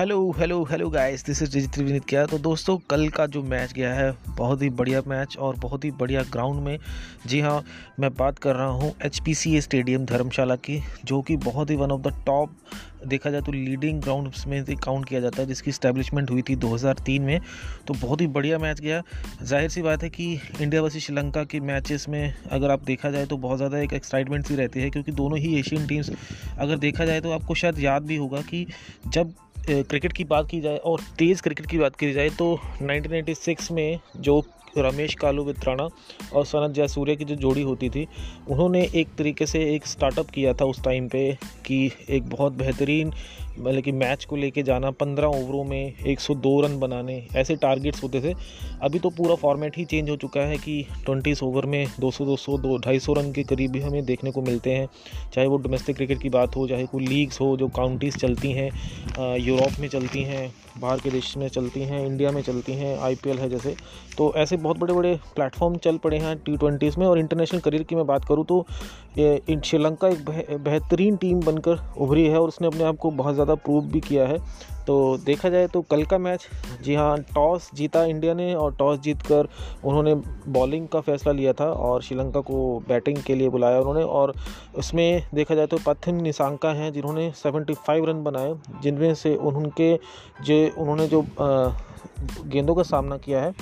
Hello hello hello guys this is digital Vineet क्या तो दोस्तों, कल का जो मैच गया है, बहुत ही बढ़िया मैच और बहुत ही बढ़िया ग्राउंड में। जी हाँ मैं बात कर रहा हूँ एच स्टेडियम धर्मशाला की, जो कि बहुत ही वन ऑफ़ द टॉप देखा जाए तो लीडिंग ग्राउंड्स में से काउंट किया जाता है, जिसकी स्टैब्लिशमेंट हुई थी 2003 में। तो बहुत ही बढ़िया मैच गया। ज़ाहिर सी बात है कि इंडिया वर्सेस श्रीलंका के मैचेस में अगर आप देखा जाए तो बहुत ज़्यादा एक एक्साइटमेंट सी रहती है, क्योंकि दोनों ही एशियन टीम्स अगर देखा जाए तो आपको शायद याद भी होगा कि जब क्रिकेट की बात की जाए और तेज़ क्रिकेट की बात की जाए तो 1996 में जो रमेश कालू वित्राना और सनत जयसूर्य की जो जोड़ी होती थी, उन्होंने एक तरीके से एक स्टार्टअप किया था उस टाइम पे कि एक बहुत बेहतरीन मतलब कि मैच को लेके जाना, पंद्रह ओवरों में 102 रन बनाने, ऐसे टारगेट्स होते थे। अभी तो पूरा फॉर्मेट ही चेंज हो चुका है कि ट्वेंटीस ओवर में 200 200 दो ढाई सौ रन के करीब भी हमें देखने को मिलते हैं। चाहे वो डोमेस्टिक क्रिकेट की बात हो, चाहे कोई लीग्स हो, जो काउंटीज़ चलती हैं यूरोप में चलती हैं, बाहर के देश में चलती हैं इंडिया में चलती हैं आईपीएल है जैसे तो ऐसे बहुत बड़े बड़े प्लेटफॉर्म चल पड़े हैं टी ट्वेंटीज़ में और इंटरनेशनल करियर की मैं बात करूँ तो श्रीलंका एक बेहतरीन टीम बनकर उभरी है और उसने अपने आप को बहुत ज़्यादा प्रूव भी किया है। तो देखा जाए तो कल का मैच जी हाँ टॉस जीता इंडिया ने और टॉस जीत कर उन्होंने बॉलिंग का फैसला लिया था और श्रीलंका को बैटिंग के लिए बुलाया उन्होंने और उसमें देखा जाए तो पथिन निशांका हैं जिन्होंने 75 रन बनाए, जिनमें से उनके जो, उन्होंने जो गेंदों का सामना किया है।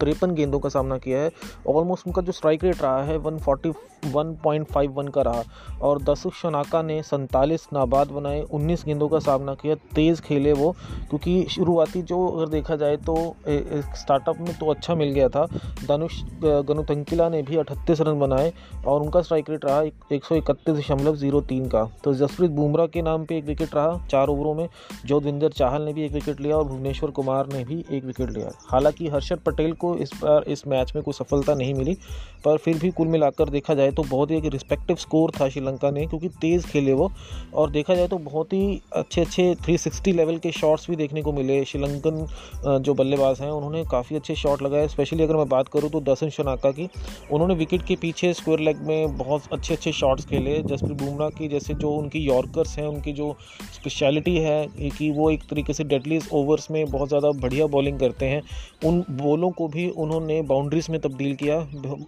तिरपन गेंदों का सामना किया है। ऑलमोस्ट उनका जो स्ट्राइक रेट रहा है one forty one point five one का रहा। और दसुक शनाका ने सैंतालीस नाबाद बनाए, उन्नीस गेंदों का सामना किया। तेज़ खेले वो, क्योंकि शुरुआती जो अगर देखा जाए तो स्टार्टअप में तो अच्छा मिल गया था। धनुष गनुतंकिला ने भी अठतीस रन बनाए और उनका स्ट्राइक रेट रहा एक सौ इकतीस दशमलव ज़ीरो तीन का। तो जसप्रीत बुमराह के नाम पे एक विकेट रहा चार ओवरों में। जोधविंदर चाहल ने भी एक विकेट लिया और भुवनेश्वर कुमार ने भी एक विकेट लिया। हालाँकि हर्षद पटेल को इस बार इस मैच में कोई सफलता नहीं मिली, पर फिर भी कुल मिलाकर देखा जाए तो बहुत ही एक रिस्पेक्टिव स्कोर था श्रीलंका ने, क्योंकि तेज़ खेले वो। और देखा जाए तो बहुत ही अच्छे अच्छे 360 लेवल के शॉट्स भी देखने को मिले श्रीलंकन जो बल्लेबाज हैं, उन्होंने काफ़ी अच्छे शॉट लगाए। स्पेशली अगर मैं बात करूँ तो दसन शनाका की, उन्होंने विकेट के पीछे स्क्वायर लेग में बहुत अच्छे अच्छे शॉट्स खेले। जसप्रीत बुमराह की, जैसे जो उनकी यॉर्कर्स हैं, उनकी जो स्पेशलिटी है, कि वो एक तरीके से डेडलीज ओवर्स में बहुत ज़्यादा बढ़िया बॉलिंग करते हैं। उन बॉलों को भी उन्होंने बाउंड्रीज में तब्दील किया।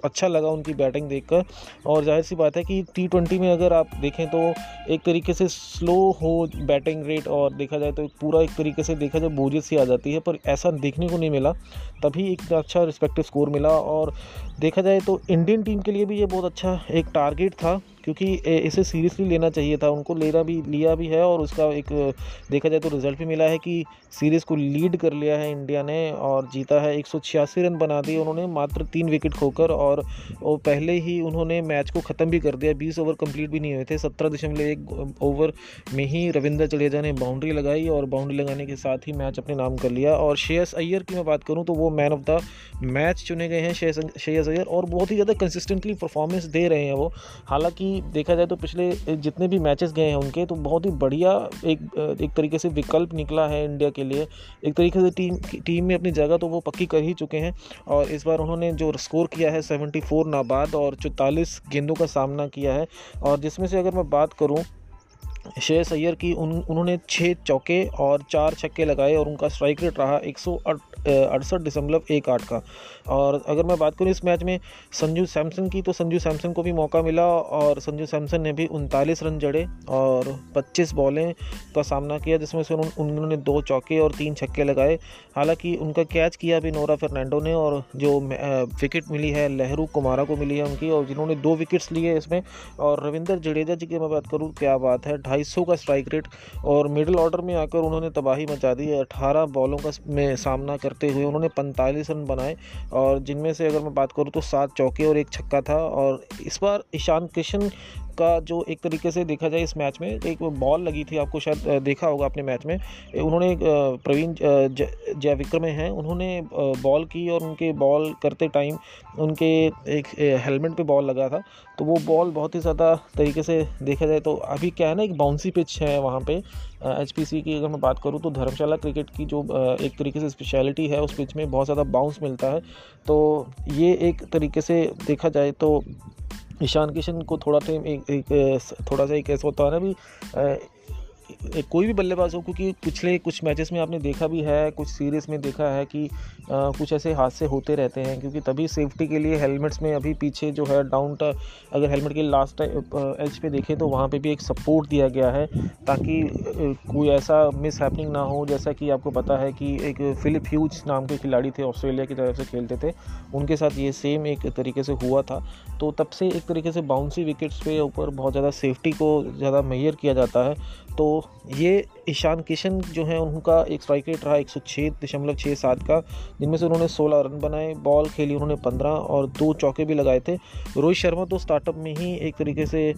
अच्छा लगा उनकी बैटिंग देखकर। और ज़ाहिर सी बात है कि टी ट्वेंटी में अगर आप देखें तो एक तरीके से स्लो हो बैटिंग रेट और देखा जाए तो पूरा एक तरीके से देखा जाए बोझ सी आ जाती है, पर ऐसा देखने को नहीं मिला। तभी एक अच्छा रिस्पेक्टिव स्कोर मिला और देखा जाए तो इंडियन टीम के लिए भी ये बहुत अच्छा एक टारगेट था। क्योंकि इसे सीरियसली लेना चाहिए था। उनको लेना भी, लिया भी है और उसका एक, देखा जाए तो रिज़ल्ट भी मिला है कि सीरीज़ को लीड कर लिया है इंडिया ने और जीता है एक सौ छियासी रन बना दिए उन्होंने मात्र तीन विकेट खोकर और वो पहले ही उन्होंने मैच को ख़त्म भी कर दिया। बीस ओवर कंप्लीट भी नहीं हुए थे। सत्रह दशमलव एक ओवर में ही रविंद्र जडेजा ने बाउंड्री लगाई और बाउंड्री लगाने के साथ ही मैच अपने नाम कर लिया। और श्रेयस अय्यर की मैं बात करूँ तो वो मैन ऑफ़ द मैच चुने गए हैं। श्रेयस अय्यर और बहुत ही ज़्यादा कंसिस्टेंटली परफॉर्मेंस दे रहे हैं वो। हालाँकि देखा जाए तो पिछले जितने भी मैचेस गए हैं उनके तो बहुत ही बढ़िया एक एक तरीके से विकल्प निकला है इंडिया के लिए। एक तरीके से टीम टीम में अपनी जगह तो वो पक्की कर ही चुके हैं और इस बार उन्होंने जो स्कोर किया है सेवेंटी फोर नाबाद और चौतालीस गेंदों का सामना किया है। और जिसमें से अगर मैं बात करूँ शेष अय्यर की उन, उन्होंने छः चौके और चार छक्के लगाए और उनका स्ट्राइक रेट रहा एक सौ अड़सठ दशमलव एक आठ का। और अगर मैं बात करूँ इस मैच में संजू सैमसन की तो संजू सैमसन को भी मौका मिला और संजू सैमसन ने भी उनतालीस रन जड़े और 25 बॉलें का सामना किया, जिसमें से उन्होंने दो चौके और तीन छक्के लगाए। हालाँकि उनका कैच किया भी नोरा फर्नांडो ने और जो विकेट मिली है लहरू कुमारा को मिली है उनकी और जिन्होंने दो विकेट्स लिए इसमें। और रविंदर जडेजा जी की मैं बात करूँ, क्या बात है ढाई का स्ट्राइक रेट और मिडिल ऑर्डर में आकर उन्होंने तबाही मचा दी अठारह बॉलों का में सामना करते हुए उन्होंने पैंतालीस रन बनाए और जिनमें से अगर मैं बात करूँ तो सात चौके और एक छक्का था और इस बार ईशान किशन का जो एक तरीके से देखा जाए इस मैच में, एक बॉल लगी थी, आपको शायद देखा होगा अपने मैच में। उन्होंने प्रवीण जय विक्रम हैं, उन्होंने बॉल की और उनके बॉल करते टाइम उनके एक हेलमेट पे बॉल लगा था। तो वो बॉल बहुत ही ज़्यादा तरीके से देखा जाए तो अभी क्या है ना, एक बाउंसी पिच है वहाँ पे। एच की अगर मैं बात करूँ तो धर्मशाला क्रिकेट की जो एक तरीके से स्पेशलिटी है उस पिच में बहुत ज़्यादा बाउंस मिलता है। तो ये एक तरीके से देखा जाए तो ईशान किशन को थोड़ा टाइम एक, एक थोड़ा सा एक ऐसा होता है ना भी कोई भी बल्लेबाज हो क्योंकि पिछले कुछ मैचेस में आपने देखा भी है कुछ सीरीज़ में देखा है कि आ, कुछ ऐसे हादसे होते रहते हैं क्योंकि तभी सेफ्टी के लिए हेलमेट्स में अभी पीछे जो है डाउन अगर हेलमेट के लास्ट एज पे देखें तो वहाँ पे भी एक सपोर्ट दिया गया है ताकि कोई ऐसा मिस हैपनिंग ना हो जैसा कि आपको पता है कि एक फिलिप ह्यूज नाम के खिलाड़ी थे ऑस्ट्रेलिया की तरफ़ से खेलते थे उनके साथ ये सेम एक तरीके से हुआ था तो तब से एक तरीके से बाउंसी विकेट्स पे ऊपर बहुत ज़्यादा सेफ्टी को ज़्यादा मैयर किया जाता है तो ये ईशान किशन जो है, उनका एक स्ट्राइक रेट रहा एक सौ छः दशमलव छः सात का, जिनमें से उन्होंने सोलह रन बनाए बॉल खेली उन्होंने पंद्रह और दो चौके भी लगाए थे। रोहित शर्मा तो स्टार्टअप में ही एक तरीके से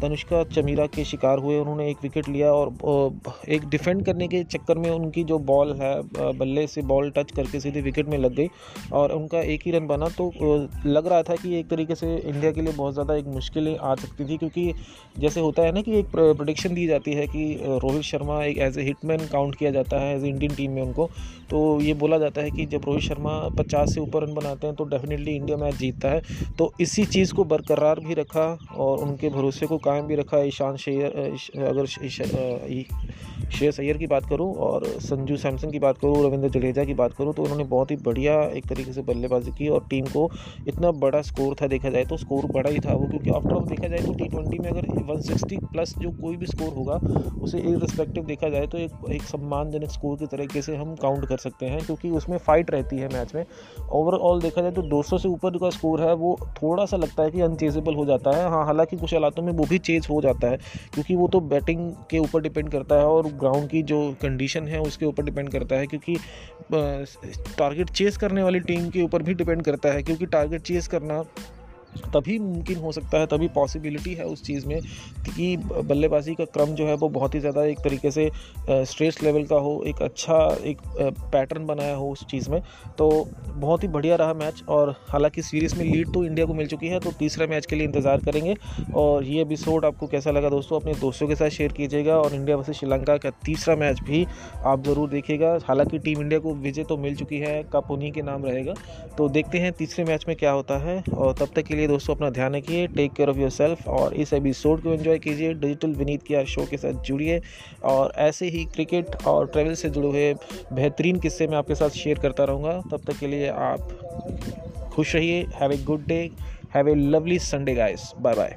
धनुष्का चमीरा के शिकार हुए, उन्होंने एक विकेट लिया और एक डिफेंड करने के चक्कर में उनकी जो बॉल है बल्ले से बॉल टच करके सीधे विकेट में लग गई और उनका एक ही रन बना। तो लग रहा था कि एक तरीके से इंडिया के लिए बहुत ज़्यादा एक मुश्किलें आ सकती थी, क्योंकि जैसे होता है ना कि एक प्रोडिक्शन दी जाती है कि रोहित शर्मा एक एज ए हिटमैन काउंट किया जाता है एज इंडियन टीम में उनको। तो ये बोला जाता है कि जब रोहित शर्मा पचास से ऊपर रन बनाते हैं तो डेफिनेटली इंडिया मैच जीतता है। तो इसी चीज़ को बरकरार भी रखा और उनके भरोसे को कायम भी रखा, ईशान शेयर अगर शेयर सैयर की बात करूँ और संजू सैमसन की बात करूँ, रविंद्र जडेजा की बात करूँ तो उन्होंने बहुत ही बढ़िया एक तरीके से बल्लेबाजी की और टीम को इतना बड़ा स्कोर था देखा जाए तो स्कोर बड़ा ही था वो, क्योंकि आफ्टर ऑल देखा जाए तो टी ट्वेंटी में अगर 160 प्लस जो कोई भी स्कोर होगा, उसे इरिस्पेक्टिव देखा जाए तो एक एक सम्मानजनक स्कोर की तरीके से हम काउंट कर सकते हैं, क्योंकि उसमें फाइट रहती है मैच में। ओवरऑल देखा जाए तो 200 से ऊपर का स्कोर है, वो थोड़ा सा लगता है कि अनचेजेबल हो जाता है। हाँ हालाँकि कुछ हालातों में वो भी चेज हो जाता है, क्योंकि वो तो बैटिंग के ऊपर डिपेंड करता है और ग्राउंड की जो कंडीशन है, उसके ऊपर डिपेंड करता है, क्योंकि टारगेट चेस करने वाली टीम के ऊपर भी डिपेंड करता है, क्योंकि टारगेट चेस करना तभी मुमकिन हो सकता है, तभी पॉसिबिलिटी है उस चीज़ में कि बल्लेबाजी का क्रम जो है वो बहुत ही ज़्यादा एक तरीके से स्ट्रेस लेवल का हो, एक अच्छा एक पैटर्न बनाया हो उस चीज़ में। तो बहुत ही बढ़िया रहा मैच और हालाँकि सीरीज़ में लीड तो इंडिया को मिल चुकी है तो तीसरे मैच के लिए इंतज़ार करेंगे। और ये एपिसोड आपको कैसा लगा दोस्तों, अपने दोस्तों के साथ शेयर कीजिएगा और इंडिया वर्सेज श्रीलंका का तीसरा मैच भी आप ज़रूर देखिएगा। हालाँकि टीम इंडिया को विजय तो मिल चुकी है, कप उन्हीं के नाम रहेगा। तो देखते हैं तीसरे मैच में क्या होता है और तब तक के लिए दोस्तों अपना ध्यान रखिए take care of yourself और इस एपिसोड को एंजॉय कीजिए। डिजिटल विनीत के शो के साथ जुड़िए और ऐसे ही क्रिकेट और ट्रैवल से जुड़े हुए बेहतरीन किस्से मैं आपके साथ शेयर करता रहूँगा। तब तक के लिए आप खुश रहिए have a good day have a lovely Sunday guys bye bye